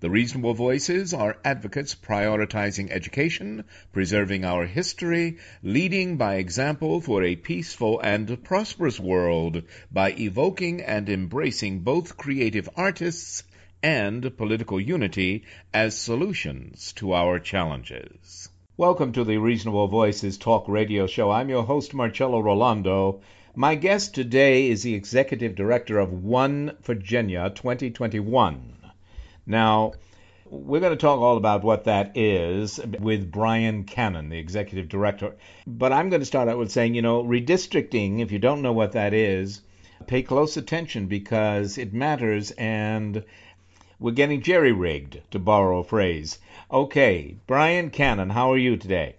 The reasonable voices are advocates prioritizing education, preserving our history, leading by example for a peaceful and prosperous world by evoking and embracing both creative artists and political unity as solutions to our challenges. Welcome to the Reasonable Voices Talk Radio Show. I'm your host, Marcello Rollando. My guest today is the Executive Director of One Virginia 2021. Now, we're going to talk all about what that is with Brian Cannon, the executive director. But I'm going to start out with saying, you know, redistricting, if you don't know what that is, pay close attention because it matters and we're getting jerry rigged, to borrow a phrase. Okay, Brian Cannon, how are you today?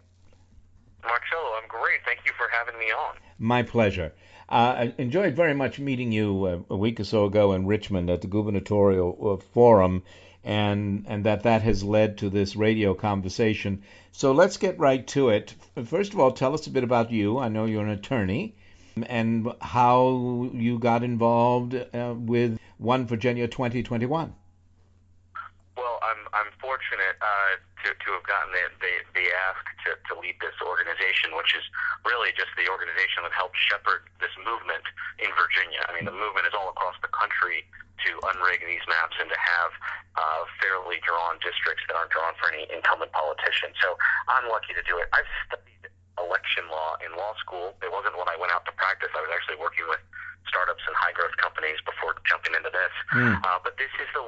Marcello, I'm great. Thank you for having me on. My pleasure. Uh, I enjoyed very much meeting you uh, a week or so ago in Richmond at the gubernatorial uh, forum, and and that that has led to this radio conversation. So let's get right to it. First of all, tell us a bit about you. I know you're an attorney, and how you got involved uh, with One Virginia 2021. Well, I'm I'm fortunate uh, to to have gotten the the, the ask to, to lead this organization, which is really just the organization that helped shepherd this movement in Virginia. I mean, the movement is all across the country to unrig these maps and to have uh, fairly drawn districts that aren't drawn for any incumbent politician. So I'm lucky to do it. I've studied election law in law school. It wasn't when I went out to practice. I was actually working with startups and high growth companies before jumping into this. Mm. Uh, but this is the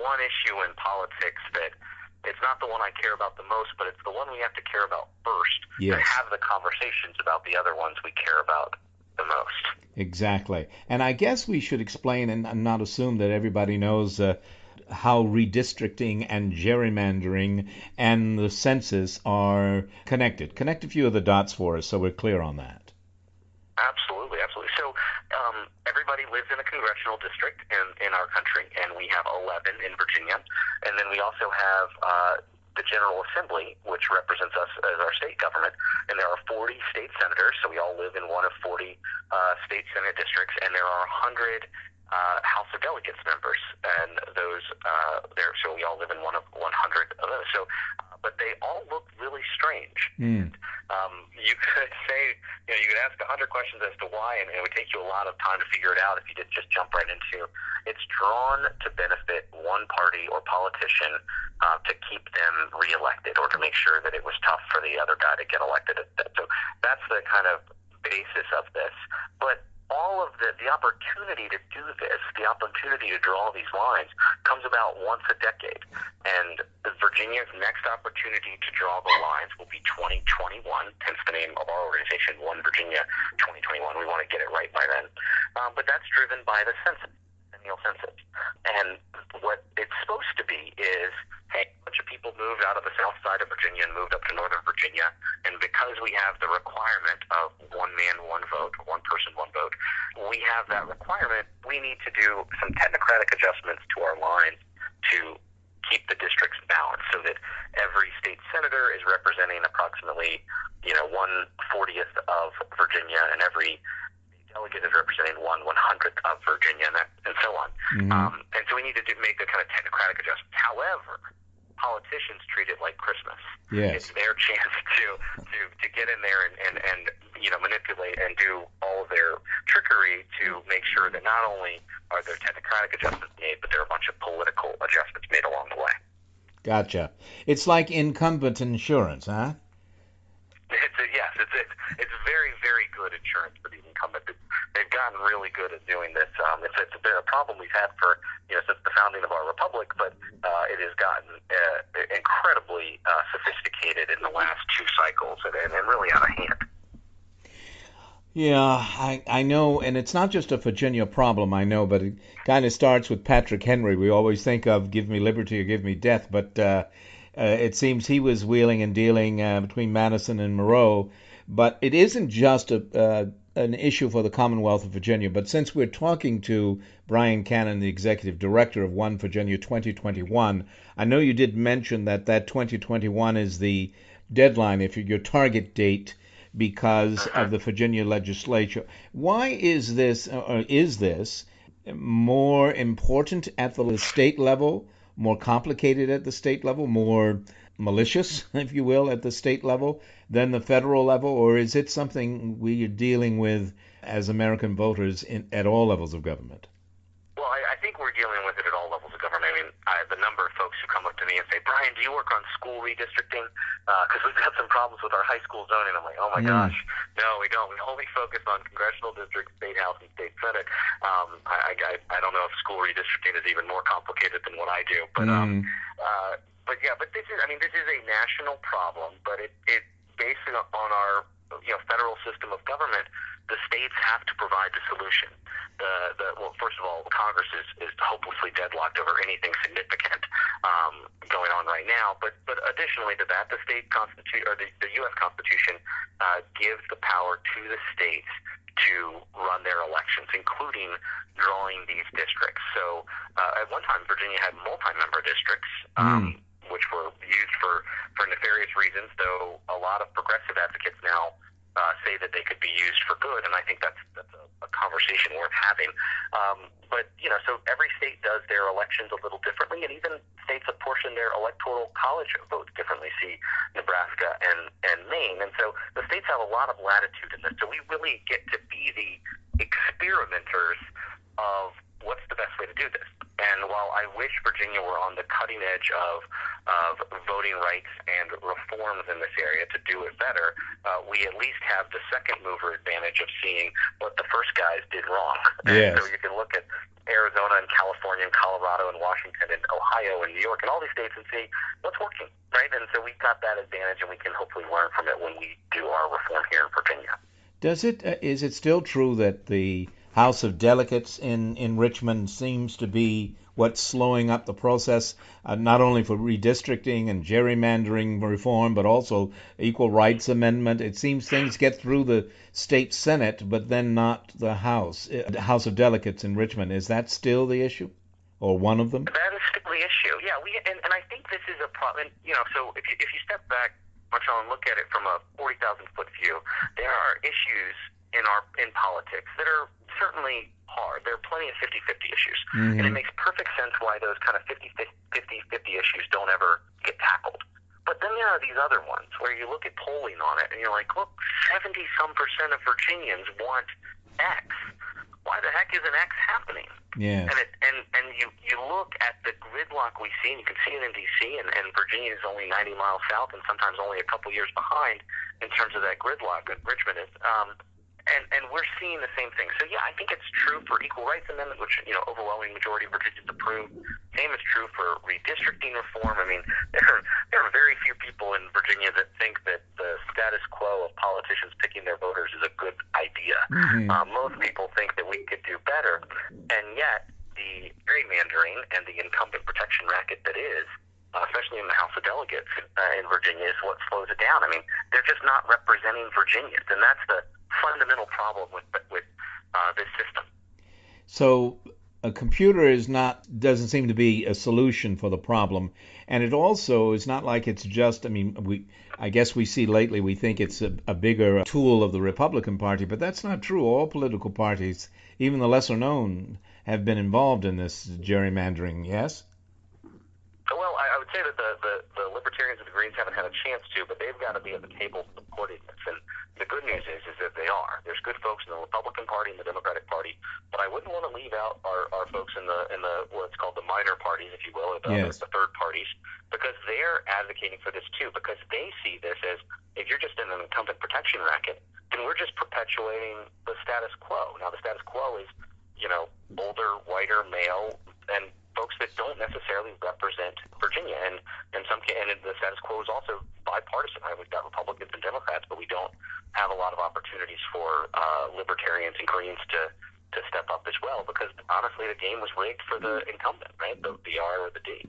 one issue in politics that it's not the one I care about the most, but it's the one we have to care about first yes. and have the conversations about the other ones we care about the most. Exactly. And I guess we should explain and not assume that everybody knows uh, how redistricting and gerrymandering and the census are connected. Connect a few of the dots for us so we're clear on that. Absolutely, absolutely. So um, everybody lives in a congressional district in, in our country, and we have 11 in Virginia. And then we also have uh, the General Assembly, which represents us as our state government. And there are 40 state senators, so we all live in one of 40 uh, state senate districts, and there are 100 uh, House of Delegates members, and those uh, there. So we all live in one of 100 of those. So, but they all look really strange. Mm. Um, you could say, you know, you could ask a 100 questions as to why, and it would take you a lot of time to figure it out if you didn't just jump right into. It's drawn to benefit one party or politician uh, to keep them reelected, or to make sure that it was tough for the other guy to get elected. So that's the kind of basis of this, but all of the, the opportunity to do this, the opportunity to draw these lines, comes about once a decade. And Virginia's next opportunity to draw the lines will be 2021, hence the name of our organization, One Virginia 2021. We want to get it right by then. Um, but that's driven by the census, annual census. And what it's supposed to be is hey, a bunch of people moved out of the south side of Virginia and moved up to northern Virginia. And because we have the requirement of one man, one vote, one person, one vote, we have that requirement. We need to do some technocratic adjustments to our lines to keep the districts balanced so that every state senator is representing approximately, you know, one fortieth of Virginia and every delegate is representing one one hundredth of Virginia, and, that, and so on. Mm-hmm. Um, and so we need to do, make the kind of technocratic adjustments. However, politicians treat it like Christmas. Yes. It's their chance to to to get in there and and and you know manipulate and do all of their trickery to make sure that not only are there technocratic adjustments made, but there are a bunch of political adjustments made along the way. Gotcha. It's like incumbent insurance, huh? It's a, yes, it's it, it's very very good insurance for these incumbents. It, they've gotten really good at doing this. Um, it's, it's been a problem we've had for you know since the founding of our republic, but uh, it has gotten uh, incredibly uh, sophisticated in the last two cycles and, and, really out of hand. Yeah, I, I know, and it's not just a Virginia problem, I know, but it kind of starts with Patrick Henry. We always think of give me liberty or give me death, but uh, uh, it seems he was wheeling and dealing uh, between Madison and Monroe. But it isn't just a, uh, an issue for the Commonwealth of Virginia. But since we're talking to Brian Cannon, the executive director of One Virginia 2021, I know you did mention that that 2021 is the deadline, if your target date because of the Virginia legislature. Why is this, or is this, more important at the state level, more complicated at the state level, more malicious, if you will, at the state level than the federal level, or is it something we are dealing with as American voters in, at all levels of government? Well, I, I think we're dealing with it at all levels of government. I mean, I, the number of folks who come up to me and say, "Brian, do you work on school redistricting?" Because uh, we've got some problems with our high school zoning. I'm like, "Oh my Mm. gosh, no, we don't. We only focus on congressional districts, state house, and state senate." Um, I, I, I don't know if school redistricting is even more complicated than what I do, but um, Mm. uh, but yeah, but this is, I mean, this is a national problem, but it, it based on our, you know, federal system of government, the states have to provide the solution. The, the well, first of all, Congress is, is hopelessly deadlocked over anything significant um, going on right now. But but additionally to that, the state constitution or the, the U.S. Constitution uh, gives the power to the states to run their elections, including drawing these districts. So uh, at one time, Virginia had multi-member districts. Um, which were used for, for nefarious reasons, though a lot of progressive advocates now uh, say that they could be used for good, and I think that's that's a, a conversation worth having. Um, but you know, so every state does their elections a little differently, and even states apportion their electoral college votes differently. See Nebraska and and Maine, and so the states have a lot of latitude in this. So we really get to be the experimenters of what's the best way to do this. And while I wish Virginia were on the cutting edge of of voting rights and reforms in this area to do it better, uh, we at least have the second mover advantage of seeing what the first guys did wrong. Yes. And so you can look at Arizona and California and Colorado and Washington and Ohio and New York and all these states and see what's working, right? And so we've got that advantage, and we can hopefully learn from it when we do our reform here in Virginia. Does it uh, is it still true that the House of Delegates in, in Richmond seems to be what's slowing up the process, uh, not only for redistricting and gerrymandering reform, but also equal rights amendment. It seems things get through the state Senate, but then not the House, uh, the House of Delegates in Richmond. Is that still the issue, or one of them? That is still the issue. Yeah, we and, and I think this is a problem. You know, so if you if you step back, Marcello, and look at it from a forty thousand foot view, there are issues in our in politics that are certainly hard. There are plenty of 50-50 issues, Mm-hmm. and it makes perfect sense why those kind of 50-50 issues don't ever get tackled. But then there are these other ones where you look at polling on it, and you're like, look, 70 some percent of Virginians want X. Why the heck isn't X happening? Yes. And it and and you you look at the gridlock we see, and you can see it in D.C. and, and Virginia is only 90 miles south, and sometimes only a couple years behind in terms of that gridlock that Richmond is. Um, and and we're seeing the same thing. So yeah, I think it's true for equal rights amendment, which you know overwhelming majority of Virginians approve. Same is true for redistricting reform. I mean, there are, there are very few people in Virginia that think that the status quo of politicians picking their voters is a good idea. Mhm. Uh, most people think that we could do better, and yet the gerrymandering and the incumbent protection racket that is, uh, especially in the House of Delegates uh, in Virginia, is what slows it down. I mean, they're just not representing Virginians, and that's the fundamental problem with with uh, this system. So a computer is not doesn't seem to be a solution for the problem, and it also is not like it's just. I mean, we I guess we see lately we think it's a, a bigger tool of the Republican Party, but that's not true. All political parties, even the lesser known, have been involved in this gerrymandering. Yes. Well, I, I would say that the, the libertarians and the greens haven't had a chance to but they've got to be at the table supporting this. And the good news is, is that they are. There's good folks in the Republican Party and the Democratic Party, but I wouldn't want to leave out our, our folks in the in the what's called the minor parties, if you will, or the, Yes. the third parties, because they're advocating for this too, because they see this as if you're just in an incumbent protection racket, then we're just perpetuating the status quo. Now, the status quo is, you know, older, whiter, male, and folks that don't necessarily represent Virginia. And in some ca- and the status quo is also bipartisan. Right? We've got Republicans and Democrats, but we don't have a lot of opportunities for uh, libertarians and Greens to to step up as well because honestly, the game was rigged for the incumbent, right? The, the R or the D.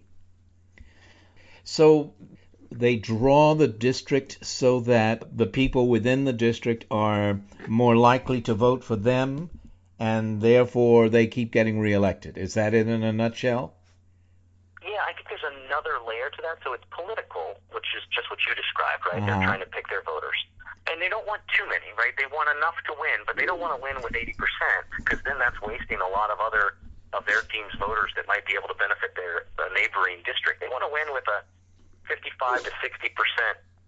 So they draw the district so that the people within the district are more likely to vote for them, and therefore they keep getting reelected. Is that it in a nutshell? Yeah, I think there's another layer to that. So it's political, which is just what you described, right? Uh-huh. They're trying to pick their voters. And they don't want too many, right? They want enough to win, but they don't want to win with 80% because then that's wasting a lot of other of their team's voters that might be able to benefit their uh, neighboring district. They want to win with a 55 to 60%,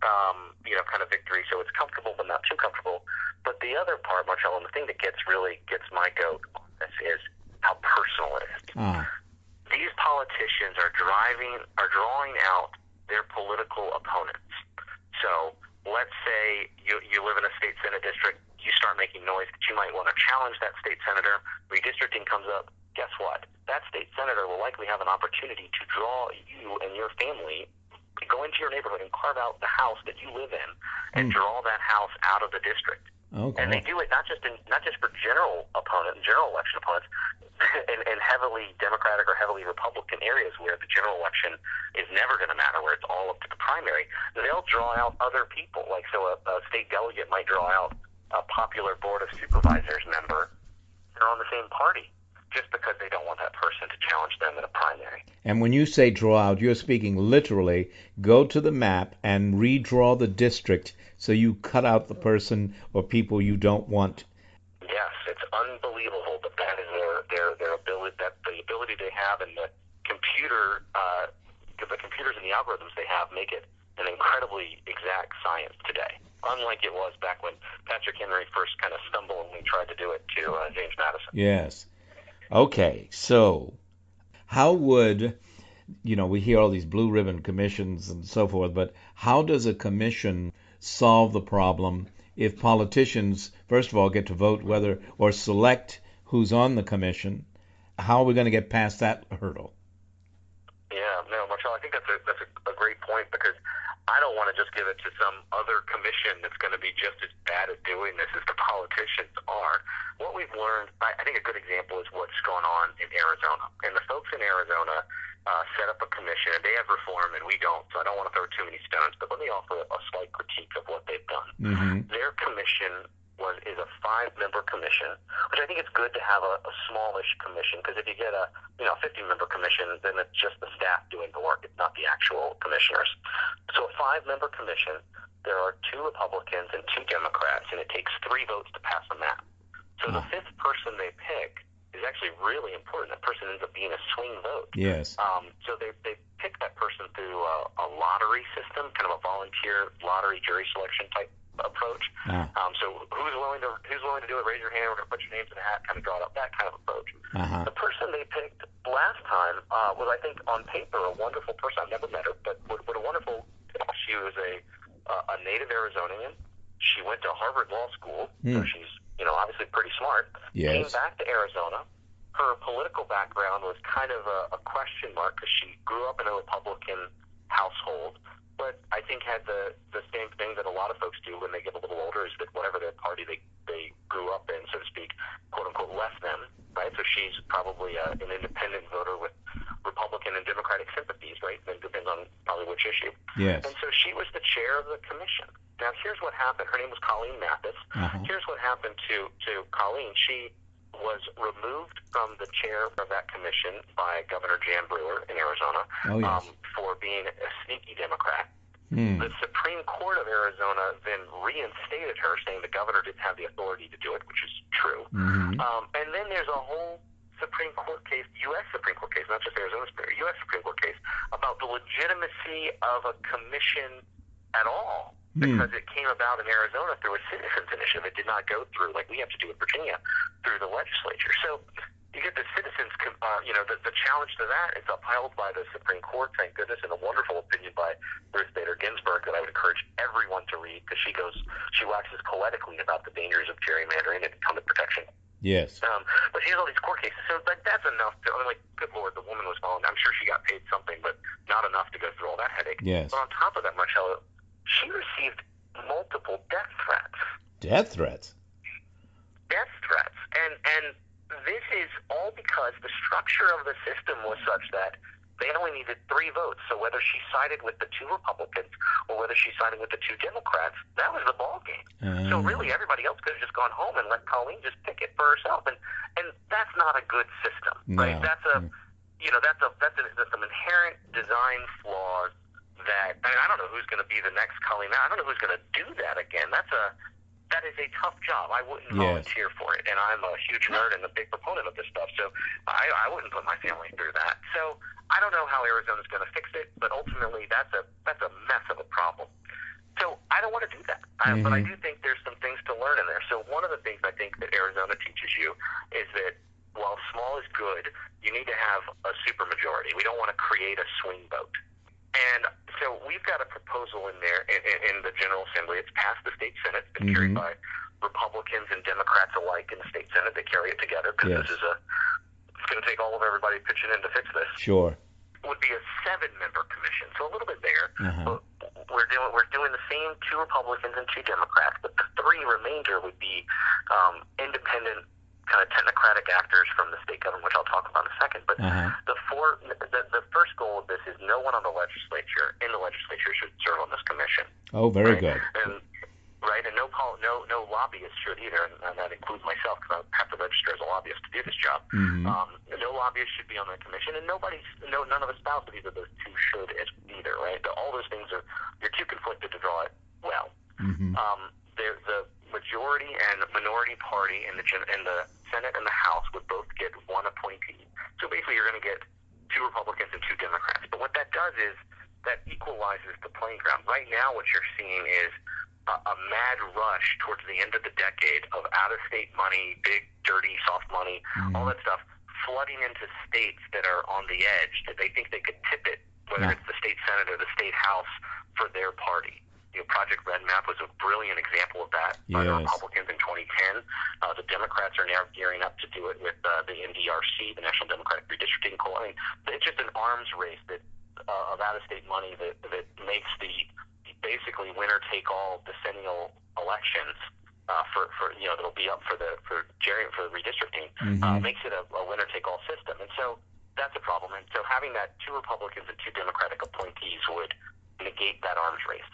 um, you know, kind of victory. So it's comfortable, but not too comfortable. But the other part, Marcello, and the thing that gets really gets my goat on this is how personal it is Ah, these politicians are driving are drawing out their political opponents. So let's say you you live in a state senate district, you start making noise that you might want to challenge that state senator. Redistricting comes up. Guess what? That state senator will likely have an opportunity to draw you and your family to go into your neighborhood and carve out the house that you live in and Hmm. draw that house out of the district. And they do it not just in not just for general opponent, general election opponents, in, in heavily Democratic or heavily Republican areas where the general election is never going to matter, where it's all up to the primary. They'll draw out other people, like so a, a state delegate might draw out a popular board of supervisors member. They're on the same party, just because they don't want that person to challenge them in a primary. And when you say draw out, you're speaking literally go to the map and redraw the district so you cut out the person or people you don't want. Yes, it's unbelievable, but that is their their their ability that the ability they have and the computer uh, the computers and the algorithms they have make it an incredibly exact science today. Unlike it was back when Patrick Henry first kind of stumbled and we tried to do it to uh, James Madison. Yes. Okay, so how would you know we hear all these blue ribbon commissions and so forth, but how does a commission solve the problem if politicians first of all get to vote whether or select who's on the commission? How are we going to get past that hurdle? Yeah, no, Marcello, I think that's a that's a, a great point because I don't want to just give it to some other commission that's going to be just as bad at doing this as the politicians are. What we've learned, I, I think a good example is what's going on in Arizona. And the folks in Arizona uh, set up a commission, and they have reform, and we don't. So I don't want to throw too many stones, but let me offer a slight critique of what they've done. Mm-hmm. Their commission was is a five member commission, which I think it's good to have a, a smallish commission because if you get a you know 50 member commission, then it's just the staff doing the work. It's not the actual commissioners. So a five member commission, there are two Republicans and two Democrats, and it takes three votes to pass a map. So the fifth person they pick is actually really important. That person ends up being a swing vote. Yes. Um, so they they pick that person through a, a lottery system, kind of a volunteer lottery jury selection type approach. Ah. Um, so who's willing to who's willing to do it? Raise your hand. We're gonna put your names in a hat. Kind of draw it up. That kind of approach. Uh-huh. The person they picked last time uh, was, I think, on paper, a wonderful person. I've never met her, but what, what a wonderful. She was a uh, a native Arizonian. She went to Harvard Law School, so Hmm. she's you know obviously pretty smart. Yes. Came back to Arizona. Her political background was kind of a, a question mark because she grew up in a Republican household, but I think had the the same thing that a lot of folks do when they get a little older is that whatever their party they they grew up in, so to speak, quote unquote, left them, right? So she's probably a, an independent voter with Republican and Democratic sympathies, right? It depends on probably which issue. Yes. And so she was the chair of the commission. Now, here's what happened. Her name was Colleen Mathis. Uh-huh. Here's what happened to, to Colleen. She was removed from the chair of that commission by Governor Jan Brewer in Arizona Oh, yes. um, for being a sneaky Democrat. Hmm. The Supreme Court of Arizona then reinstated her, saying the governor didn't have the authority to do it, which is true. Mhm. Um, and then there's a whole Supreme Court case, U.S. Supreme Court case, not just Arizona Supreme U.S. Supreme Court case, about the legitimacy of a commission at all because it came about in Arizona through a citizens initiative. It did not go through like we have to do in Virginia through the legislature. So you get the citizens, uh, you know, the, the challenge to that is upheld by the Supreme Court, thank goodness, and a wonderful opinion by Ruth Bader Ginsburg that I would encourage everyone to read because she goes, she waxes poetically about the dangers of gerrymandering and incumbent protection. Yes. Um, but she has all these court cases, so like that's enough. To, I mean, like, good lord, the woman was following. I'm sure she got paid something, but not enough to go through all that headache. Yes. But on top of that, Marcello, she received multiple death threats. Death threats. Death threats, and and this is all because the structure of the system was such that they only needed three votes. So whether she sided with the two Republicans or whether she sided with the two Democrats, that was the ball game. So oh. really, everybody else could have just gone home and let Colleen just pick it for herself, and and that's not a good system, right? That's a mm. you know that's a that's, a, that's some inherent design flaws that I, mean, I don't know who's going to be the next Colleen. I don't know who's going to do that again. That's a that is a tough job. I wouldn't Yes. volunteer for it, and I'm a huge nerd and a big proponent of this stuff. So I, I wouldn't put my family through that. So I don't know how Arizona's going to fix it, but ultimately that's a that's a mess of a problem. So I don't want to do that, I, but I mm-hmm. do think there's some things to learn in there. So one of the things I think that Arizona teaches you is that while small is good, you need to have a supermajority. We don't want to create a swing vote. And so we've got a proposal in there in, in, in the General Assembly. It's passed the state Senate. It's been carried by Republicans and Democrats alike in the state Senate. They carry it together because Yes. this is a. It's going to take all of everybody pitching in to fix this. Sure. Would be a seven-member commission, so a little bit there. Uh-huh. We're doing we're doing the same two Republicans and two Democrats, but the three remainder would be um, independent, kind of technocratic actors from the state government, which I'll talk about in a second. But Uh-huh. the four the, the first goal of this is no one on the legislature in the legislature should serve on this commission. Oh, very right? good. And right, and no pol- no no lobbyist should either, and, and that includes myself because I have to register as a lobbyist to do this job. Mhm. Um, no lobbyist should be on the commission, and nobody's no none of the spouses of either those two should as either. Right, all those things are you're too conflicted to draw it well. Mhm. Um, the the majority and minority party in the in the Senate and the House would both get one appointee. So basically, you're going to get two Republicans and two Democrats. But what that does is that equalizes the playing ground. Right now, what you're seeing is a, a mad rush towards the end of the decade of out-of-state money, big, dirty, soft money, mm-hmm. all that stuff, flooding into states that are on the edge that they think they could tip it, whether Yeah. it's the state senate or the state house, for their party. You know, Project REDMAP was a brilliant example of that by the Republicans in 2010. Uh, the Democrats are now gearing up to do it with uh, the NDRC, the National Democratic Redistricting Coalition. I mean, it's just an arms race that uh, of out-of-state money that that makes the basically winner-take-all decennial elections uh, for for you know that'll be up for the for gerry for the redistricting uh, makes it a, a winner-take-all system, and so that's a problem. And so having that two Republicans and two Democratic appointees would negate that arms race.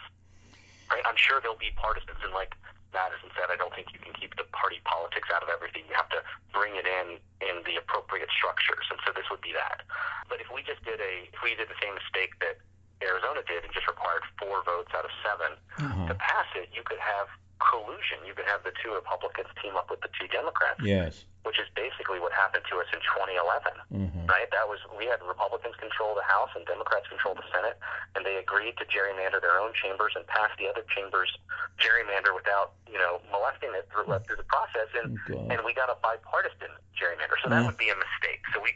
Right? I'm sure there'll be partisans, and like Madison said, I don't think you can keep the party politics out of everything. You have to bring it in in the appropriate structures, and so this would be that. But if we just did a, if we did the same mistake that Arizona did and just required four votes out of 7 uh-huh. to pass it, you could have collusion. You could have the two Republicans team up with the two Democrats, Yes. Which is basically what happened to us in 2011 Mhm. right? That was we had Republicans control the House and Democrats control the Senate, and they agreed to gerrymander their own chambers and pass the other chambers gerrymander without you know molesting it through, through the process, and Oh, God. and we got a bipartisan gerrymander. So that would be a mistake. So we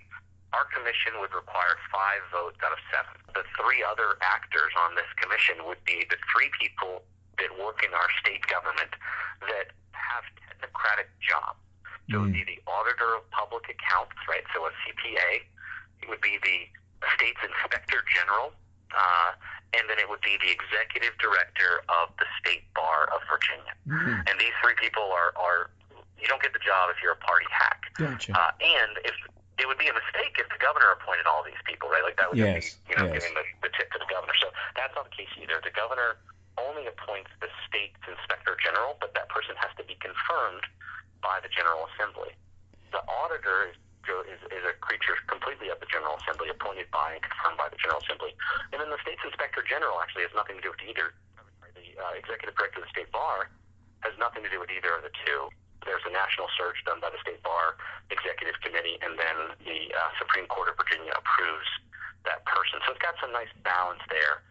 our commission would require five votes out of seven. The three other actors on this commission would be the three people that work in our state government that have technocratic jobs. So it would be the auditor of public accounts, right? So a CPA. It would be the state's inspector general, uh, and then it would be the executive director of the state bar of Virginia. And these three people are, are you don't get the job if you're a party hack. Gotcha. Uh, and if it would be a mistake if the governor appointed all these people, right? Like that would Yes, be, you know, yes. giving the, the tip to the governor. So that's not the case either. The governor only appoints the state's inspector general, but that person has to be confirmed by the General Assembly. The auditor is, is, is a creature completely of the General Assembly, appointed by and confirmed by the General Assembly. And then the state's inspector general actually has nothing to do with either. The uh, executive director of the state bar has nothing to do with either of the two. There's a national search done by the State Bar Executive Committee, and then the uh, Supreme Court of Virginia approves that person. So it's got some nice balance there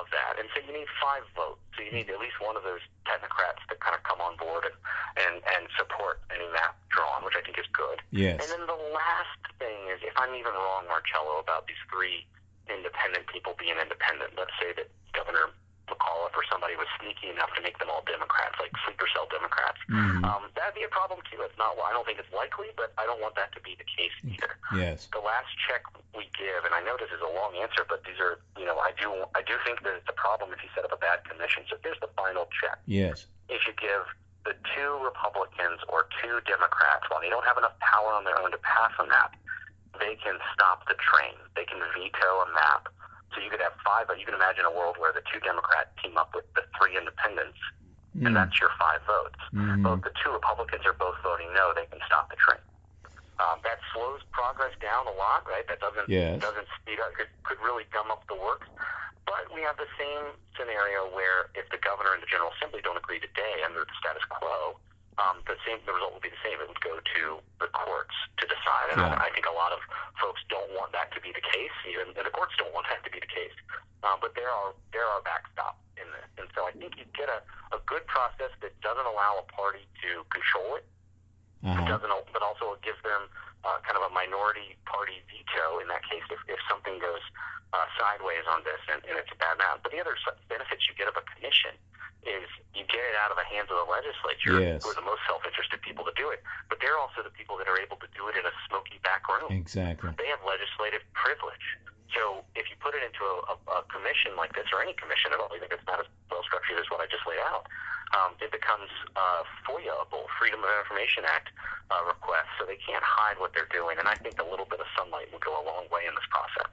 of that, and so you need five votes. So you need at least one of those technocrats to kind of come on board and and and support any map drawn, which I think is good. Yes. And then the last thing is, if I'm even wrong, Marcello, about these three independent people being independent. Let's say that Governor McAuliffe or somebody was sneaky enough to make them all Democrats, like sleeper cell Democrats. Mhm. Um, that'd be a problem too. It's not. I don't think it's likely, but I don't want that to be the case either. Yes. The last check give, and I know this is a long answer, but these are, you know, I do, I do think that it's a problem if you set up a bad commission. So here's the final check: Yes. if you give the two Republicans or two Democrats, while they don't have enough power on their own to pass a map, they can stop the train. They can veto a map. So you could have five, but you can imagine a world where the two Democrats team up with the three independents, and Mm. that's your five votes. Mhm. But if the two Republicans are both voting no, they can stop the train. Um, that slows progress down a lot, right? That doesn't Yes. doesn't speed up. Could could really gum up the works. But we have the same scenario where if the governor and the General Assembly don't agree today under the status quo, um, the same the result would be the same. It would go to the courts to decide, and Yeah. I, I think a lot of folks don't want that to be the case. Even and the courts don't want that to be the case. Um, but there are there are backstop in this, and so I think you get a, a good process that doesn't allow a party to control it Uh-huh. doesn't, but also it gives them uh, kind of a minority party veto in that case if, if something goes uh, sideways on this and, and it's a bad map. But the other benefits you get of a commission is you get it out of the hands of the legislature, Yes. who are the most self-interested people to do it. But they're also the people that are able to do it in a smoky back room. Exactly. They have legislative privilege. So if you put it into a, a, a commission like this, or any commission at all, even if it's not as well structured as what I just laid out, um, it becomes uh, FOIA-able, Freedom of Information Act uh, requests. So they can't hide what they're doing. And I think a little bit of sunlight would go a long way in this process.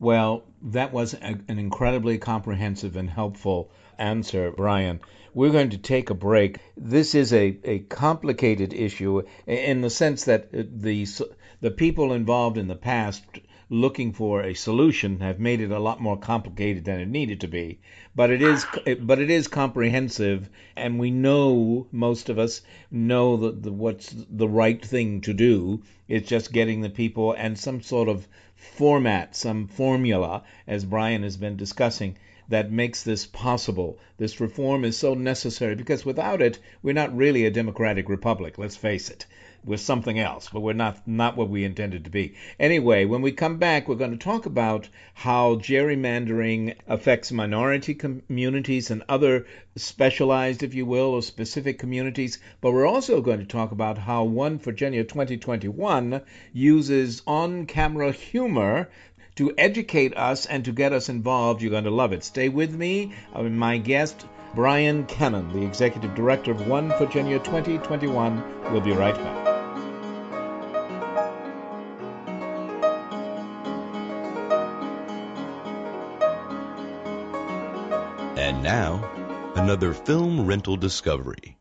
Well, that was a, an incredibly comprehensive and helpful answer, Brian. We're going to take a break. This is a, a complicated issue in the sense that uh, the the people involved in the past looking for a solution have made it a lot more complicated than it needed to be. But it is but it is comprehensive, and we know most of us know that the, what's the right thing to do. It's just getting the people and some sort of format, some formula, as Brian has been discussing, that makes this possible. This reform is so necessary because without it, we're not really a democratic republic. Let's face it. We're something else, but we're not not what we intended to be. Anyway, when we come back, we're going to talk about how gerrymandering affects minority communities and other specialized, if you will, or specific communities. But we're also going to talk about how One Virginia 2021 uses on-camera humor to educate us and to get us involved. You're going to love it. Stay with me. My guest. Brian Cannon, the Executive Director of One Virginia 2021. We'll be right back. Now, another film rental discovery.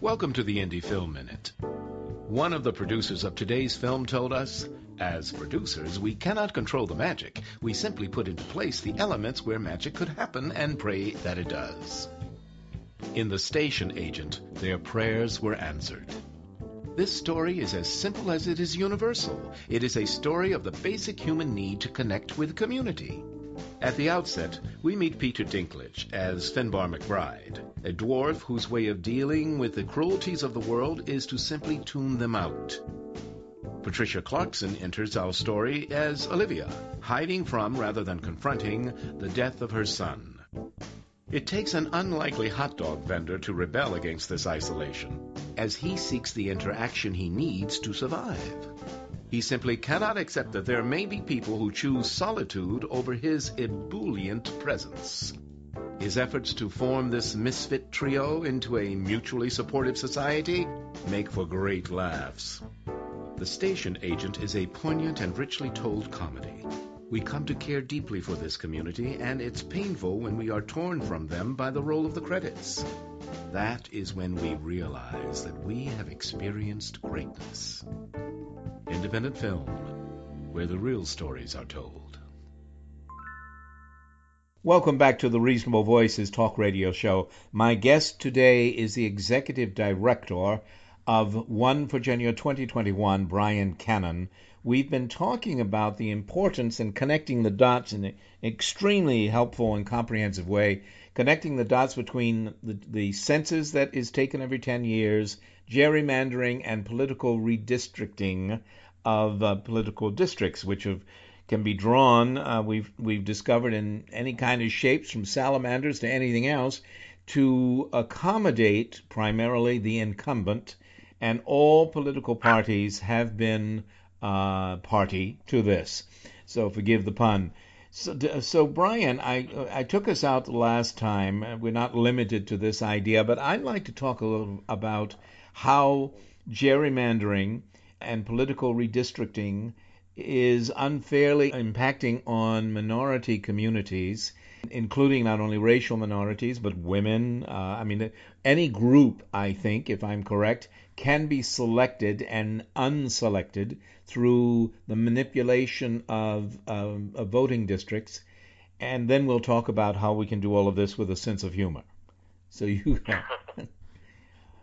Welcome to the Indie Film Minute. One of the producers of today's film told us, as producers, we cannot control the magic. We simply put into place the elements where magic could happen and pray that it does. In The Station Agent, their prayers were answered. This story is as simple as it is universal. It is a story of the basic human need to connect with community. At the outset, we meet Peter Dinklage as Finbar McBride, a dwarf whose way of dealing with the cruelties of the world is to simply tune them out. Patricia Clarkson enters our story as Olivia, hiding from rather than confronting the death of her son. It takes an unlikely hot dog vendor to rebel against this isolation, as he seeks the interaction he needs to survive. He simply cannot accept that there may be people who choose solitude over his ebullient presence. His efforts to form this misfit trio into a mutually supportive society make for great laughs. The Station Agent is a poignant and richly told comedy. We come to care deeply for this community, and it's painful when we are torn from them by the roll of the credits. That is when we realize that we have experienced greatness. Independent film, where the real stories are told. Welcome back to the Reasonable Voices Talk Radio Show. My guest today is the Executive Director of One Virginia 2021, Brian Cannon. We've been talking about the importance in connecting the dots in an extremely helpful and comprehensive way, connecting the dots between the, the census that is taken every 10 years, gerrymandering, and political redistricting of uh, political districts, which have can be drawn. Uh, we've we've discovered in any kind of shapes, from salamanders to anything else, to accommodate primarily the incumbent, and all political parties have been uh, party to this. So forgive the pun. So, so Brian, I I took us out last time. We're not limited to this idea, but I'd like to talk a little about how gerrymandering and political redistricting is unfairly impacting on minority communities, including not only racial minorities, but women. Uh, I mean, any group, I think, if I'm correct, can be selected and unselected through the manipulation of, um, of voting districts. And then we'll talk about how we can do all of this with a sense of humor. So you.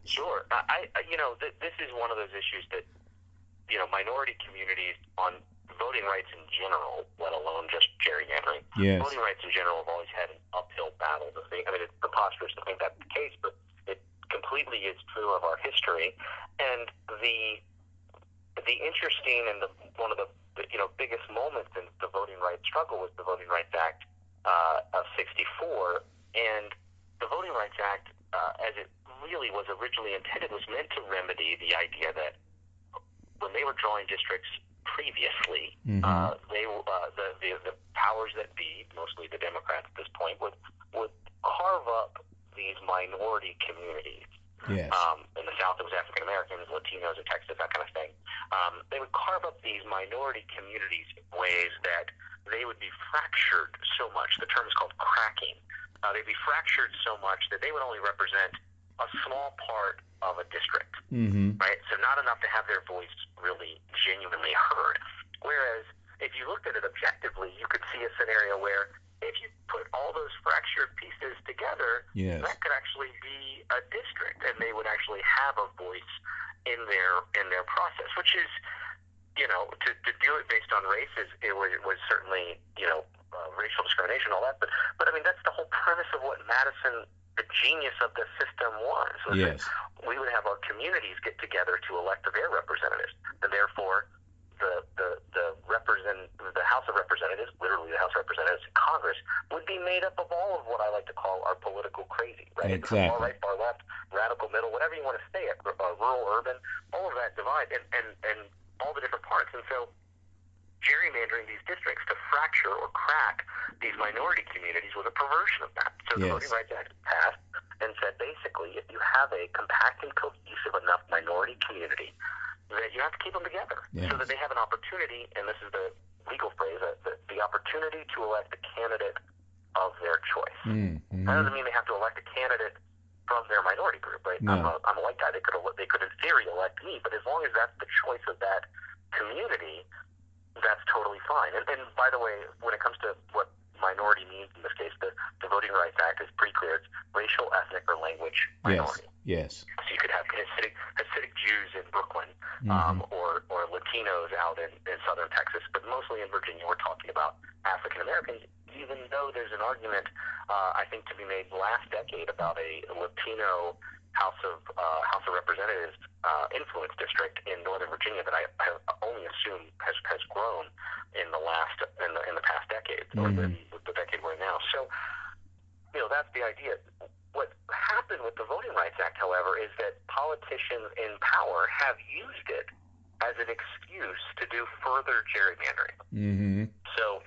sure. I, I, you know, th- this is one of those issues that you know, minority communities on voting rights in general, let alone just gerrymandering. Yes. Voting rights in general have always had an uphill battle to think. I mean, it's preposterous to think that's the case, but it completely is true of our history. And the the interesting and the one of the, the you know biggest moments in the voting rights struggle was the Voting Rights Act uh, of '64, and the Voting Rights Act, uh, as it really was originally intended, was meant to remedy the idea that when they were drawing districts previously, mm-hmm. uh, they uh, the, the the powers that be, mostly the Democrats at this point, would would carve up these minority communities. Yes. Um, in the South, it was African Americans, Latinos, in Texas, that kind of thing. Um, they would carve up these minority communities in ways that they would be fractured so much. The term is called cracking. Uh, they'd be fractured so much that they would only represent a small part of a district, mm-hmm. right? So not enough to have their voice really genuinely heard. Whereas if you looked at it objectively, you could see a scenario where if you put all those fractured pieces together, yes. that could actually be a district, and they would actually have a voice in their in their process, which is, you know, to, to do it based on race is it was, it was certainly you know uh, racial discrimination, all that. But but I mean that's the whole premise of what Madison the genius of the system was. was yes. we would have our communities get together to elect their representatives, and therefore the the the represent the House of Representatives, literally the House of Representatives Congress, would be made up of all of what I like to call our political crazy, right? Exactly. Far right, far left, radical middle, whatever you want to say it, uh, rural, urban, all of that divide, and and and all the different parts, and so gerrymandering these districts to fracture or crack these minority communities was a perversion of that. So the. Voting Rights Act passed and said basically if you have a compact and cohesive enough minority community, that you have to keep them together yes. so that they have an opportunity, and this is the legal phrase, the, the opportunity to elect a candidate of their choice. Mm-hmm. That doesn't mean they have to elect a candidate from their minority group, right? No. I'm, a, I'm a white guy. They could they could in theory elect me, but as long as that's the choice of that community, that's totally fine. And, and by the way, when it comes to what minority means in this case, the, the Voting Rights Act is pretty clear. It's racial, ethnic, or language minority. Yes. Yes. So you could have Hasidic, Hasidic Jews in Brooklyn, mm-hmm. um, or or Latinos out in, in southern Texas, but mostly in Virginia, we're talking about African Americans. Even though there's an argument, uh, I think, to be made last decade about a Latino House of uh, House of Representatives uh, influence district in Northern Virginia that I, I only assume has has grown in the last in the in the past decade mm-hmm. or the, the decade we're in now. So, you know, that's the idea. What happened with the Voting Rights Act, however, is that politicians in power have used it as an excuse to do further gerrymandering. Mm-hmm. So,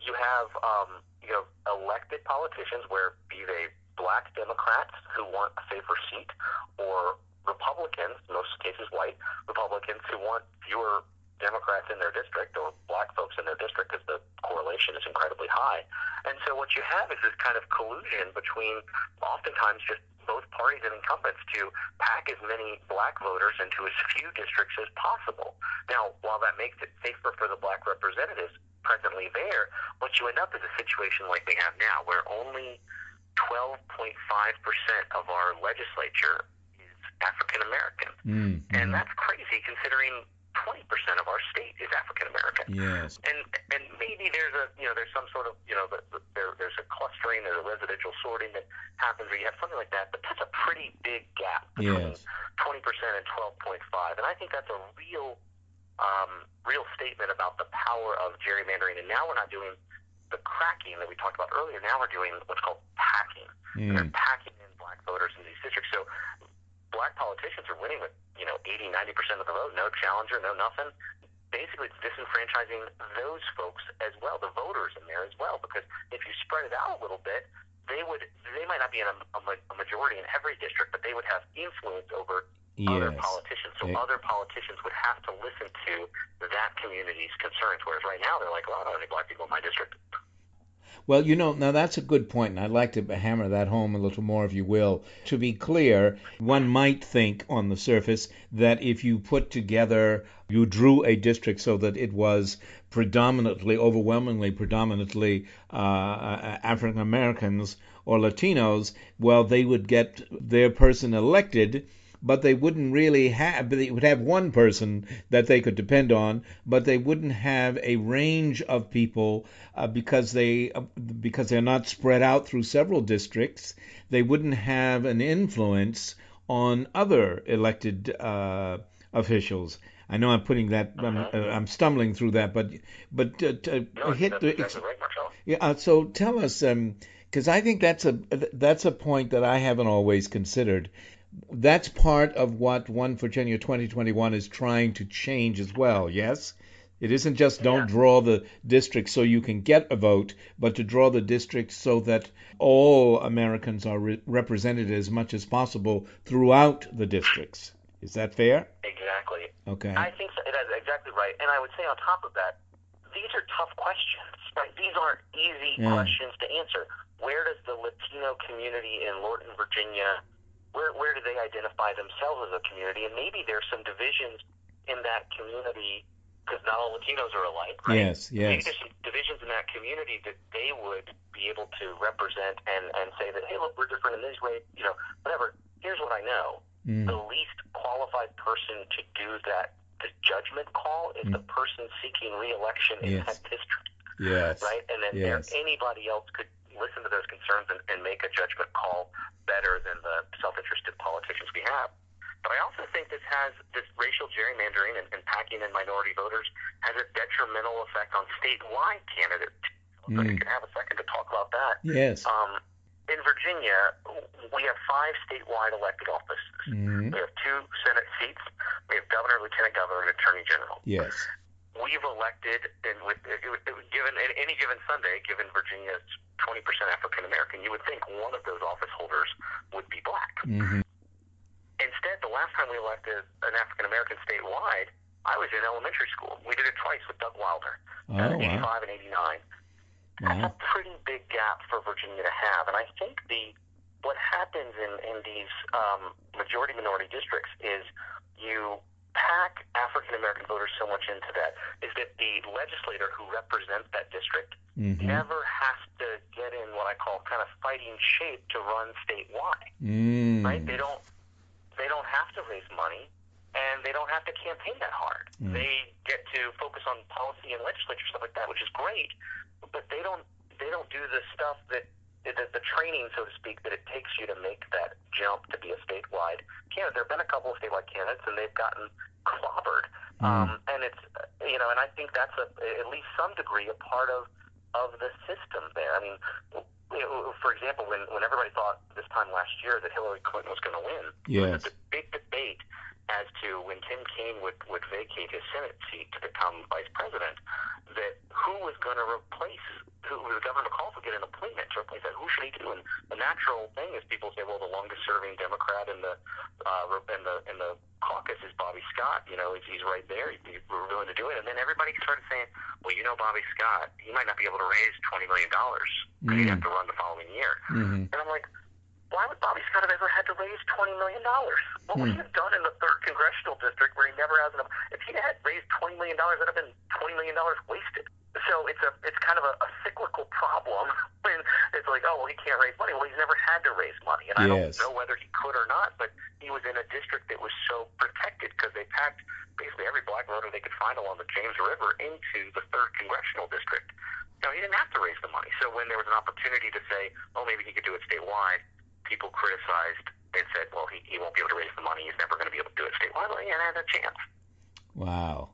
you have um, you know elected politicians, where be they black Democrats who want a safer seat, or Republicans, most cases white Republicans who want fewer Democrats in their district or black folks in their district because the correlation is incredibly high. And so what you have is this kind of collusion between oftentimes just both parties and incumbents to pack as many black voters into as few districts as possible. Now, while that makes it safer for the black representatives presently there, what you end up is a situation like we have now where only 12.5% of our legislature is African American. Mm, And that's crazy considering 20% of our state is African American. Yes. And and maybe there's a you know there's some sort of you know the, the, there there's a clustering there's a residential sorting that happens where you have something like that, but that's a pretty big gap between Yes. 20% and 12.5, and I think that's a real um, real statement about the power of gerrymandering. And now we're not doing the cracking that we talked about earlier. Now we're doing what's called packing. And they're Mm. packing in black voters in these districts. So black politicians are winning with, you know, 80, 90% of the vote, no challenger, no nothing. Basically, it's disenfranchising those folks as well, the voters in there as well, because if you spread it out a little bit, they would, they might not be in a, a, a majority in every district, but they would have influence over other politicians. So Eh. other politicians would have to listen to that community's concerns, whereas right now they're like, well, I don't have any black people in my district. Well, you know, now that's a good point, and I'd like to hammer that home a little more, if you will. To be clear, one might think on the surface that if you put together, you drew a district so that it was predominantly, overwhelmingly predominantly uh, African Americans or Latinos, well, they would get their person elected but they wouldn't really have they would have one person that they could depend on but they wouldn't have a range of people uh, because they uh, because they're not spread out through several districts they wouldn't have an influence on other elected uh, officials I know I'm putting that I'm, uh, I'm stumbling through that but but uh, to No, hit the exactly right, yeah. Uh, so tell us, because I think that's a that's a point that I haven't always considered. That's part of what One Virginia 2021 is trying to change as well. Yes, it isn't just don't draw the district so you can get a vote, but to draw the district so that all Americans are re- represented as much as possible throughout the districts. Is that fair? Exactly. Okay. I think so. that's exactly right. And I would say on top of that, these are tough questions. Right? These aren't easy Yeah. questions to answer. Where does the Latino community in Lorton, Virginia, where where do they identify themselves as a community? And maybe there's some divisions in that community because not all Latinos are alike. Right? Yes. Maybe Yes. there's some divisions in that community that they would be able to represent and and say that hey, look, we're different in this way. You know, whatever. Here's what I know Mm. the least qualified person to do that the judgment call is the person seeking reelection in that district, Yes. right? And then Yes. there, anybody else could listen to those concerns and, and make a judgment call better than the self-interested politicians we have. But I also think this has this racial gerrymandering and, and packing in minority voters has a detrimental effect on statewide candidates. So Mm. you can have a second to talk about that. Yes. Um, in Virginia, we have five statewide elected offices. Mhm. We have two Senate seats. We have governor, lieutenant governor, and attorney general. Yes. We've elected, and with it, it, it, given any given Sunday, given Virginia's 20% African American, you would think one of those office holders would be black. Mhm. Instead, the last time we elected an African American statewide, I was in elementary school. We did it twice with Doug Wilder, Oh, uh, wow. 85 and 89. That's a pretty big gap for Virginia to have, and I think the what happens in in these um, majority minority districts is you pack African American voters so much into that is that the legislator who represents that district Mhm. never has to get in what I call kind of fighting shape to run statewide. Mm. Right? They don't they don't have to raise money and they don't have to campaign that hard. Mm. They get to focus on policy and legislature stuff like that, which is great, but they don't they don't do the stuff that the, the training, so to speak, that it takes you to make that jump to be a statewide candidate. There have been a couple of statewide candidates, and they've gotten clobbered. Mm. Um, and it's you know, and I think that's a, at least some degree a part of of the system there. I mean, you know, for example, when when everybody thought this time last year that Hillary Clinton was going to win, was Yes. a big debate as to when Tim Kaine would would vacate his Senate seat to become vice president, that who was going to replace who the governor McAuliffe would get an appointment to replace that. Who should he do? And the natural thing is people say, well, the longest serving Democrat in the uh, in the in the caucus is Bobby Scott. You know, he's, he's right there. He'd be willing to do it. And then everybody started saying, well, you know, Bobby Scott, he might not be able to raise twenty million dollars because he'd have to run the following year. Mhm. And I'm like, why would Bobby Scott have ever had to raise twenty million dollars? What would he Hmm. have done in the third congressional district where he never has enough? If he had raised twenty million dollars, that'd have been twenty million dollars wasted. so it's a it's kind of a, a cyclical problem when it's like, oh well, he can't raise money. Well, he's never had to raise money, and I don't know whether he could or not. But he was in a district that was so protected because they packed basically every black voter they could find along the James River into the third congressional district. No, he didn't have to raise the money. So when there was an opportunity to say, oh, maybe he could do it statewide, people criticized and said, well, he, he won't be able to raise the money. He's never going to be able to do it statewide. Well, he had a chance. Wow.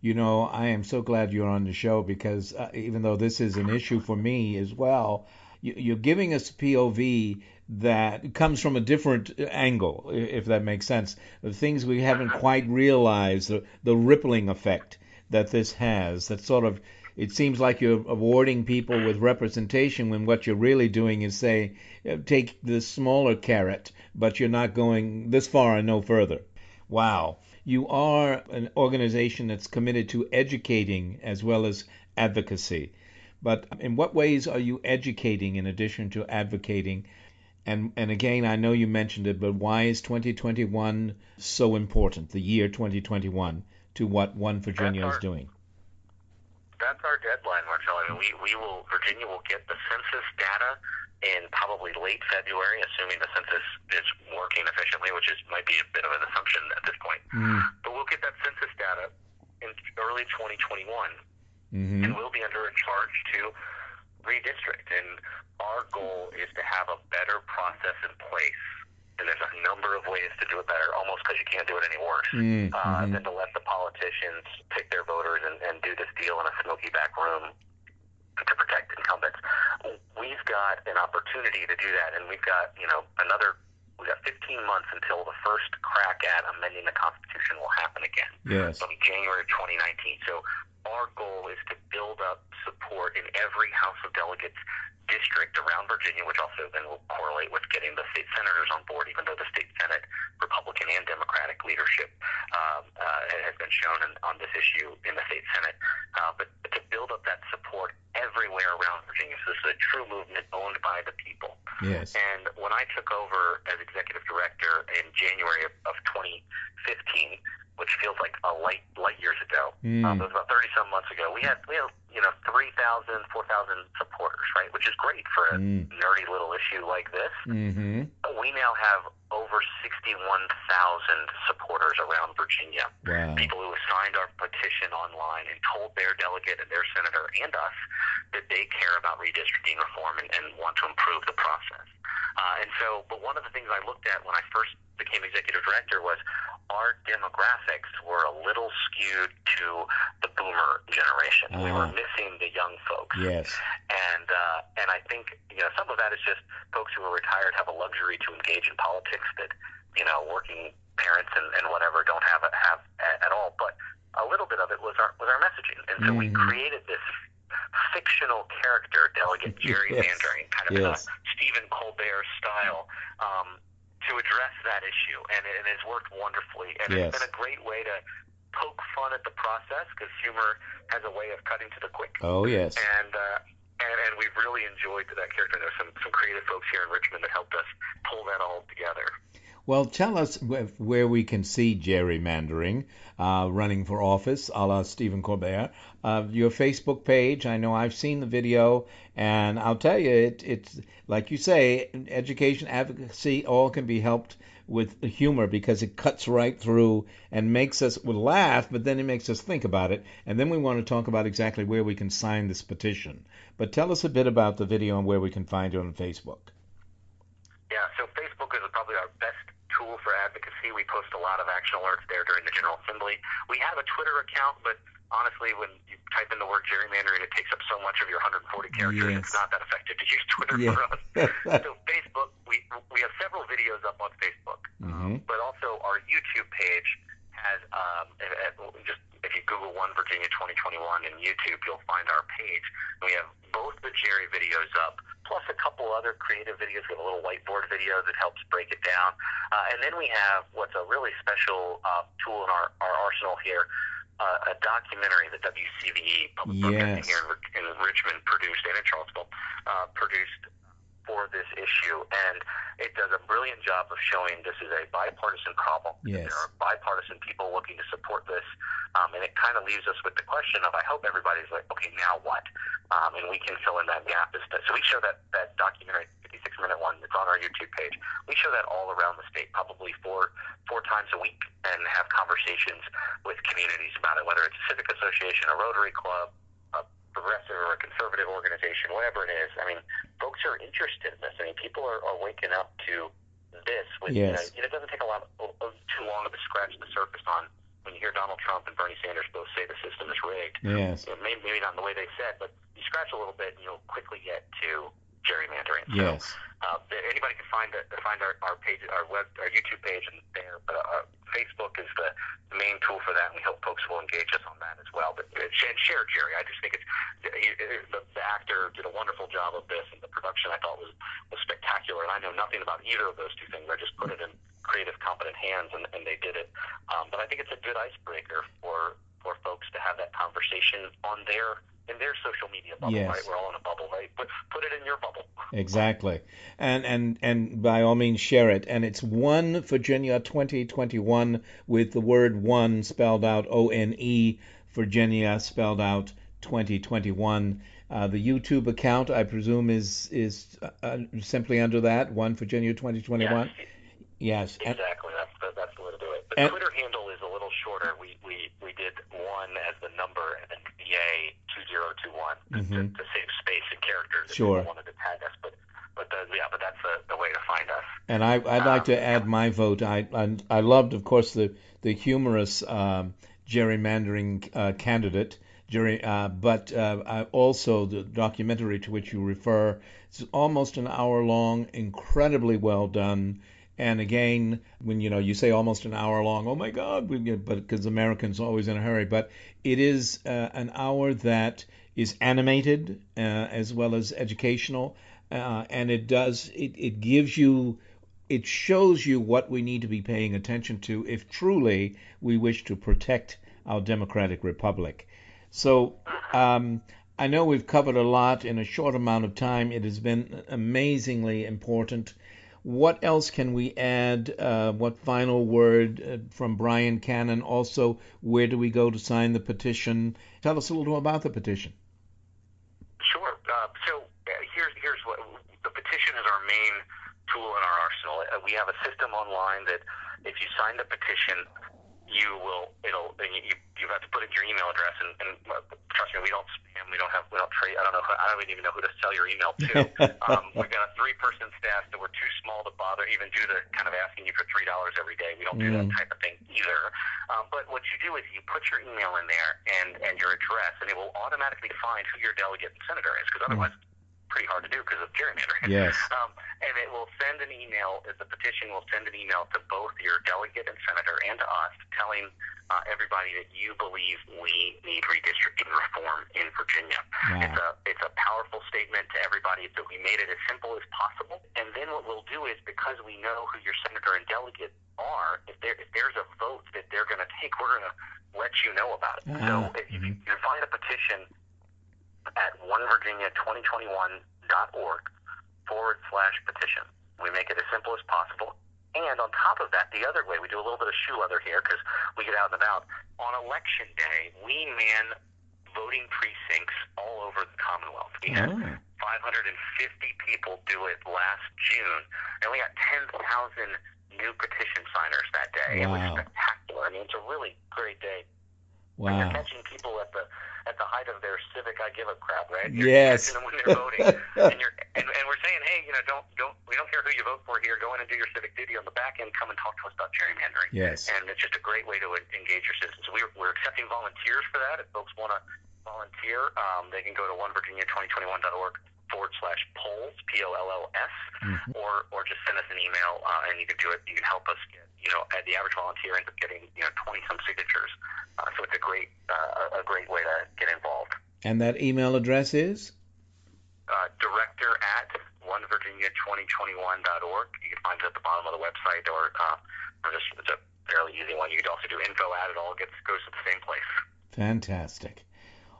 You know, I am so glad you're on the show because uh, even though this is an issue for me as well, you, you're giving us POV that comes from a different angle, if that makes sense. The things we haven't quite realized, the, the rippling effect that this has, that sort of, it seems like you're awarding people with representation when what you're really doing is say, uh, take the smaller carrot, but you're not going this far and no further. Wow. You are an organization that's committed to educating as well as advocacy. But in what ways are you educating in addition to advocating? And and again, I know you mentioned it, but why is 2021 so important, the year 2021, to what One Virginia is doing? That's our deadline, Marcel. I mean, we, we will, Virginia will get the census data in probably late February, assuming the census is working efficiently, which is might be a bit of an assumption at this point. Mm. But we'll get that census data in early 2021, hmm and we'll be under a charge to redistrict. And our goal is to have a better process in place. And there's a number of ways to do it better, almost because you can't do it any worse Mm, uh, than to let the politicians pick their voters and, and do this deal in a smoky back room to protect incumbents. We've got an opportunity to do that, and we've got you know another. We've got 15 months until the first crack at amending the Constitution will happen again. Yes. It'll January of 2019. So our goal is to build up support in every House of Delegates district around Virginia, which also then will correlate with getting the state senators on board, even though the state Senate, Republican and Democratic leadership um, uh, has been shown in, on this issue in the state Senate. Uh, but to build up that support everywhere around Virginia. So this is a true movement owned by the people. Yes. And when I took over as executive director in January of, of 2015, which feels like a light light years ago, Mm. um, it was about 30 some months ago. We had we had you know 3,000, 4,000 supporters, right? Which is great for a Mm. nerdy little issue like this. hmm We now have over 61,000 supporters around Virginia Wow. people who have signed our petition online and told their delegate and their senator and us that they care about redistricting reform and, and want to improve the process. Uh, and so, but one of the things I looked at when I first became executive director was our demographics were a little skewed to the boomer generation. We were Ah. missing the young folks Yes. and uh, and I think you know some of that is just folks who are retired have a luxury to engage in politics that you know working parents and, and whatever don't have it have at, at all. But a little bit of it was our was our messaging, and so we Mhm. created this fictional character, Delegate Jerry Yes. Kind of Yes. in a Stephen Colbert style. Um, to address that issue, and it, it's worked wonderfully. And Yes. it's been a great way to poke fun at the process because humor has a way of cutting to the quick Oh, yes. and uh, and and we've really enjoyed that character. There's some some creative folks here in Richmond that helped us pull that all together. Well, tell us where we can see gerrymandering uh, running for office, a la Stephen Colbert. Uh, your Facebook page, I know I've seen the video, and I'll tell you, it, it's like you say, education, advocacy, all can be helped with humor because it cuts right through and makes us laugh, but then it makes us think about it, and then we want to talk about exactly where we can sign this petition. But tell us a bit about the video and where we can find it on Facebook. Yeah, so Facebook is probably our best tool for advocacy. We post a lot of action alerts there during the General Assembly. We have a Twitter account, but honestly, when you type in the word gerrymandering, it takes up so much of your 140 characters. Yes. It's not that effective to use Twitter Yeah. for us. so Facebook, we we have several videos up on Facebook. hmm but also our YouTube page has um, just if you Google One Virginia 2021 in YouTube, you'll find our page. We have both the Jerry videos up, plus a couple other creative videos. We have a little whiteboard video that helps break it down, uh, and then we have what's a really special uh, tool in our, our arsenal here. Uh, a documentary that WCVE Public Broadcasting here in, in Richmond produced and in Charlottesville uh, produced for this issue, and it does a brilliant job of showing this is a bipartisan problem. Yes. There are bipartisan people looking to support this, um, and it kind of leaves us with the question of, I hope everybody's like, okay, now what? Um, and we can fill in that gap. So we show that, that documentary, 56 minute one, it's on our YouTube page. We show that all around the state, probably four, four times a week, and have conversations with communities about it, whether it's a civic association, a Rotary Club, progressive or a conservative organization, whatever it is. I mean, folks are interested in this. I mean, people are, are waking up to this. With, Yes. you know, it doesn't take a lot of, of too long to scratch the surface on when you hear Donald Trump and Bernie Sanders both say the system is rigged. Yes. You know, maybe, maybe not in the way they said, but you scratch a little bit and you'll quickly get to gerrymandering. So, Yes. uh, anybody can find it, find our, our page, our web, our YouTube page, and there. But uh, Facebook is the, the main tool for that, and we hope folks will engage us on that as well. But uh, share, share Jerry. I just think it's he, the, the actor did a wonderful job of this, and the production I thought was was spectacular. And I know nothing about either of those two things. I just put it in creative, competent hands, and, and they did it. Um, but I think it's a good icebreaker for for folks to have that conversation on their in their social media bubble. Yes. Right, we're all in a bubble, right? Put put it in your bubble. Exactly. And and and by all means share it. And it's one Virginia 2021 with the word one spelled out O N E Virginia spelled out 2021. Uh, the YouTube account, I presume, is is uh, uh, simply under that one Virginia 2021. Yes. And, Exactly. That's the, that's the way to do it. The And- Twitter handle is a little shorter. We, we, we did one as the number and then VA two zero two one to, to save space and characters. Sure. people wanted to tag us, but but the, yeah, but that's the, the way to find us. And I, I'd like to add my vote. I, I, I loved, of course, the the humorous um, gerrymandering uh, candidate, Jerry, uh, but uh, I also the documentary to which you refer. It's almost an hour long, incredibly well done. And again, when you know you say almost an hour long, oh my God, but because Americans are always in a hurry. But it is uh, an hour that is animated uh, as well as educational, uh, and it does it, it gives you it shows you what we need to be paying attention to if truly we wish to protect our democratic republic. So um, I know we've covered a lot in a short amount of time. It has been amazingly important. What else can we add? Uh, what final word uh, from Brian Cannon? Also, where do we go to sign the petition? Tell us a little about the petition. Sure. Uh, so uh, here's here's what the petition is our main tool in our arsenal. Uh, we have a system online that if you sign the petition, you will it'll and you you have to put in your email address and, and trust me, we don't spam, we don't have we don't trade. I don't know. Who, I don't even know who to sell your email to. um, we've got a three person staff that we're too small to bother even do the kind of asking you for three dollars every day. We don't do that Mm. type of thing either. Um, but what you do is you put your email in there and and your address, and it will automatically find who your delegate and senator is because otherwise. It's pretty hard to do because of gerrymandering. Yes. Um, and it will send an email, the petition will send an email to both your delegate and senator and to us telling uh, everybody that you believe we need redistricting reform in Virginia. Wow. It's a it's a powerful statement to everybody that we made it as simple as possible. And then what we'll do is because we know who your senator and delegate are, if there if there's a vote that they're going to take, we're going to let you know about it. Ah, so if you can find a petition at onevirginia2021.org forward slash petition. We make it as simple as possible. And on top of that, the other way, we do a little bit of shoe leather here because we get out and about. On election day, we man voting precincts all over the Commonwealth. We had mm. Oh. 550 people do it last June, and we got 10,000 new petition signers that day. Wow. It was spectacular. I mean, it's a really great day. And Wow. You're catching people at the at the height of their civic I give a crap, right? You're Yes. catching them when they're voting, and you're and, and we're saying, hey, you know, don't don't we don't care who you vote for here. Go in and do your civic duty on the back end. Come and talk to us about gerrymandering. Yes. And it's just a great way to engage your citizens. We're we're accepting volunteers for that. If folks want to volunteer, um, they can go to onevirginia2021.org forward slash polls p o l l s Mhm. or or just send us an email uh, and you can do it. You can help us get you know uh, the average volunteer ends up getting you know 20 some signatures. Uh, so it's a great uh, a great way to get involved. And that email address is? Uh, director at onevirginia2021.org. You can find it at the bottom of the website or uh, or just it's a fairly easy one. You can also do info at it all gets goes to the same place. Fantastic.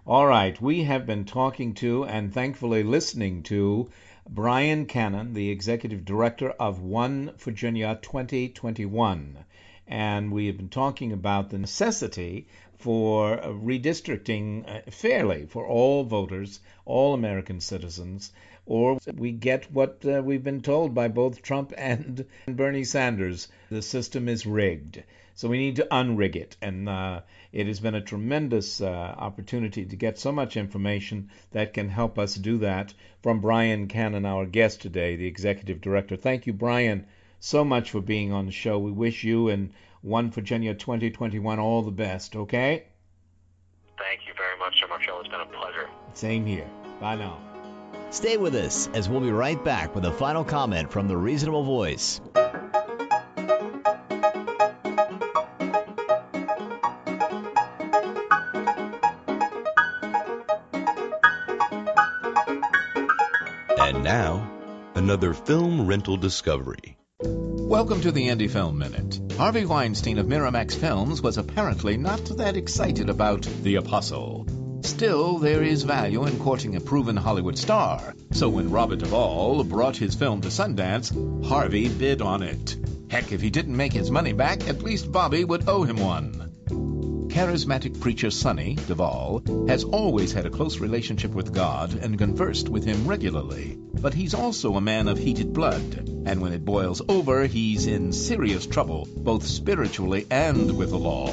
All right, we have been talking to and thankfully listening to Brian Cannon, the executive director of One Virginia 2021. And we have been talking about the necessity for redistricting uh, fairly for all voters, all American citizens, or we get what uh, we've been told by both Trump and Bernie Sanders the system is rigged. So we need to unrig it. And uh, it has been a tremendous uh, opportunity to get so much information that can help us do that from Brian Cannon, our guest today, the executive director. Thank you, Brian, so much for being on the show. We wish you and One Virginia 2021 all the best, okay? Thank you very much, Sir Marcello. It's been a pleasure. Same here. Bye now. Stay with us as we'll be right back with a final comment from the Reasonable Voice. Now, another film rental discovery. Welcome to the Indie Film Minute. Harvey Weinstein of Miramax Films was apparently not that excited about The Apostle. Still, there is value in courting a proven Hollywood star. So when Robert Duvall brought his film to Sundance, Harvey bid on it. Heck, if he didn't make his money back, at least Bobby would owe him one charismatic preacher Sonny Duvall has always had a close relationship with God and conversed with him regularly. But he's also a man of heated blood, and when it boils over, he's in serious trouble, both spiritually and with the law.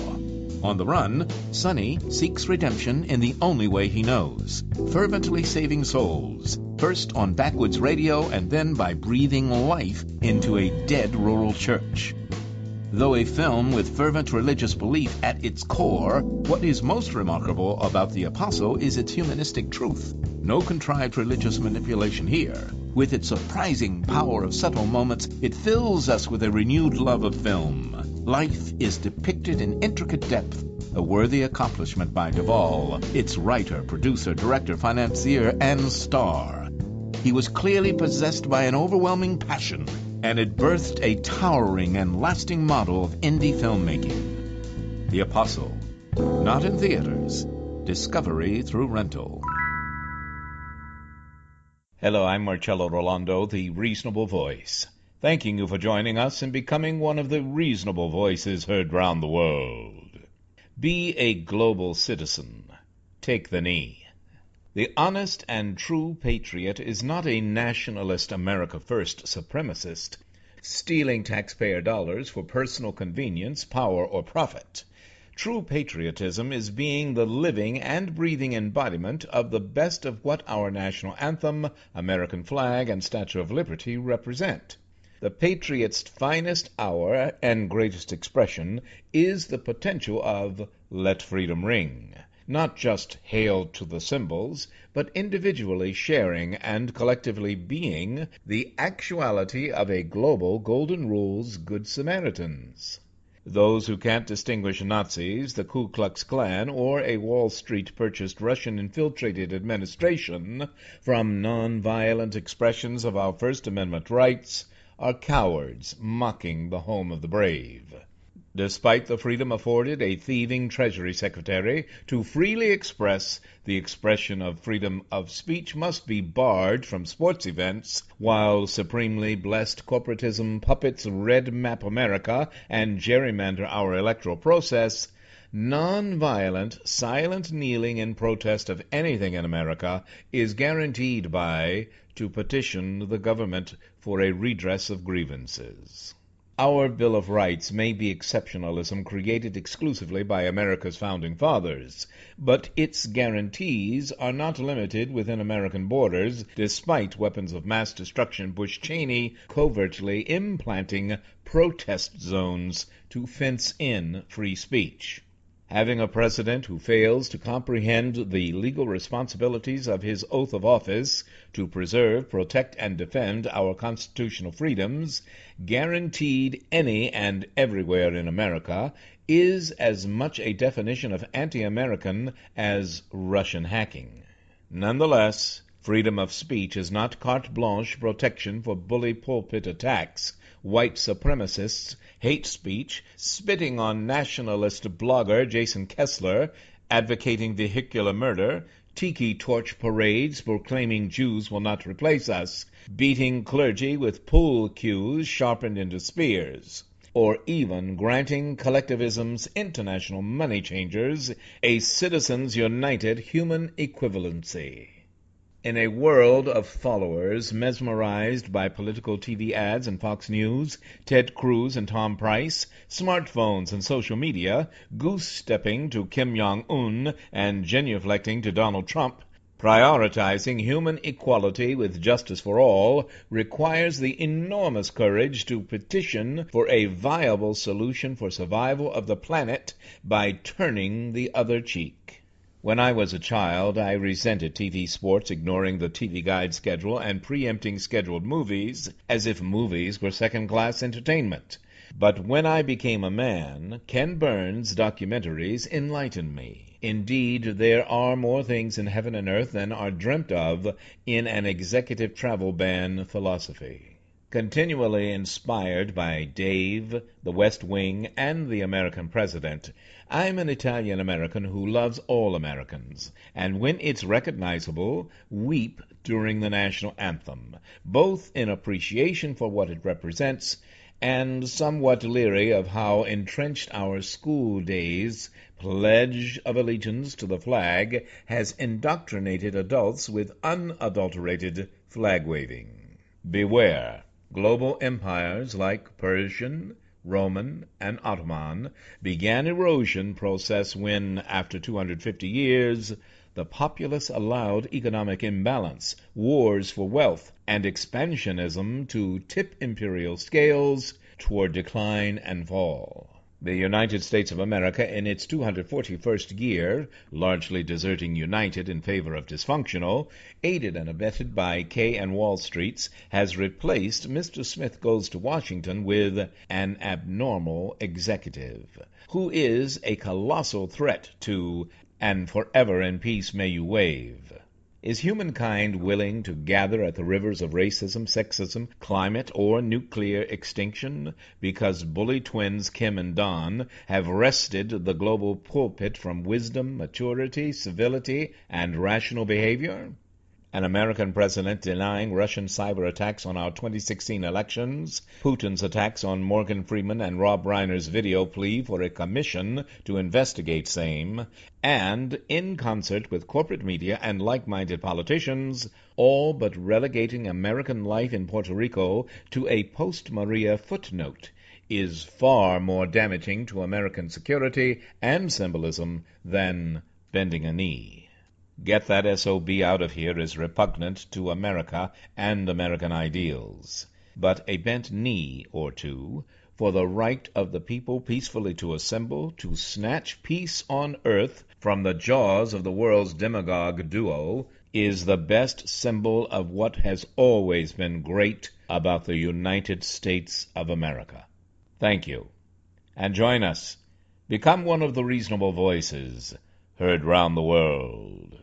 On the run, Sonny seeks redemption in the only way he knows fervently saving souls, first on backwoods radio and then by breathing life into a dead rural church. Though a film with fervent religious belief at its core, what is most remarkable about The Apostle is its humanistic truth. No contrived religious manipulation here. With its surprising power of subtle moments, it fills us with a renewed love of film. Life is depicted in intricate depth, a worthy accomplishment by Duvall, its writer, producer, director, financier, and star. He was clearly possessed by an overwhelming passion and it birthed a towering and lasting model of indie filmmaking. The Apostle, not in theaters, discovery through rental. Hello, I'm Marcello Rollando, the Reasonable Voice. Thanking you for joining us and becoming one of the reasonable voices heard round the world. Be a global citizen. Take the knee. The honest and true patriot is not a nationalist America First supremacist, stealing taxpayer dollars for personal convenience, power, or profit. True patriotism is being the living and breathing embodiment of the best of what our national anthem, American flag, and Statue of Liberty represent. The patriot's finest hour and greatest expression is the potential of Let Freedom Ring not just hailed to the symbols, but individually sharing and collectively being the actuality of a global Golden Rules Good Samaritans. Those who can't distinguish Nazis, the Ku Klux Klan, or a Wall Street purchased Russian infiltrated administration from non-violent expressions of our First Amendment rights are cowards mocking the home of the brave. Despite the freedom afforded a thieving Treasury Secretary to freely express, the expression of freedom of speech must be barred from sports events, while supremely blessed corporatism puppets REDMAP America and gerrymander our electoral process, non-violent, silent kneeling in protest of anything in America is guaranteed by to petition the government for a redress of grievances. Our Bill of Rights may be exceptionalism created exclusively by America's founding fathers, but its guarantees are not limited within American borders, despite weapons of mass destruction Bush Cheney covertly implanting protest zones to fence in free speech. Having a president who fails to comprehend the legal responsibilities of his oath of office to preserve, protect, and defend our constitutional freedoms, guaranteed any and everywhere in America, is as much a definition of anti-American as Russian hacking. Nonetheless, freedom of speech is not carte blanche protection for bully pulpit attacks white supremacists, hate speech, spitting on nationalist blogger Jason Kessler, advocating vehicular murder, tiki torch parades proclaiming Jews will not replace us, beating clergy with pool cues sharpened into spears, or even granting collectivism's international money changers a citizens united human equivalency. In a world of followers mesmerized by political TV ads and Fox News, Ted Cruz and Tom Price, smartphones and social media, goose stepping to Kim Jong un and genuflecting to Donald Trump, prioritizing human equality with justice for all requires the enormous courage to petition for a viable solution for survival of the planet by turning the other cheek. When I was a child, I resented TV sports ignoring the TV guide schedule and preempting scheduled movies as if movies were second class entertainment. But when I became a man, Ken Burns' documentaries enlightened me. Indeed, there are more things in heaven and earth than are dreamt of in an executive travel ban philosophy. Continually inspired by Dave, The West Wing, and The American President, I'm an Italian American who loves all Americans, and when it's recognizable, weep during the national anthem, both in appreciation for what it represents and somewhat leery of how entrenched our school days pledge of allegiance to the flag has indoctrinated adults with unadulterated flag waving. Beware! Global empires like Persian, Roman, and Ottoman began erosion process when, after 250 years, the populace allowed economic imbalance, wars for wealth, and expansionism to tip imperial scales toward decline and fall. The United States of America, in its 241st year, largely deserting United in favor of dysfunctional, aided and abetted by K and Wall Streets, has replaced Mr. Smith Goes to Washington with an abnormal executive, who is a colossal threat to and forever in peace may you wave. Is humankind willing to gather at the rivers of racism, sexism, climate, or nuclear extinction because bully twins Kim and Don have wrested the global pulpit from wisdom, maturity, civility, and rational behavior? An American president denying Russian cyber attacks on our 2016 elections, Putin's attacks on Morgan Freeman and Rob Reiner's video plea for a commission to investigate same, and, in concert with corporate media and like-minded politicians, all but relegating American life in Puerto Rico to a post-Maria footnote, is far more damaging to American security and symbolism than bending a knee. Get that SOB out of here is repugnant to America and American ideals. But a bent knee or two for the right of the people peacefully to assemble to snatch peace on earth from the jaws of the world's demagogue duo is the best symbol of what has always been great about the United States of America. Thank you. And join us. Become one of the reasonable voices heard round the world.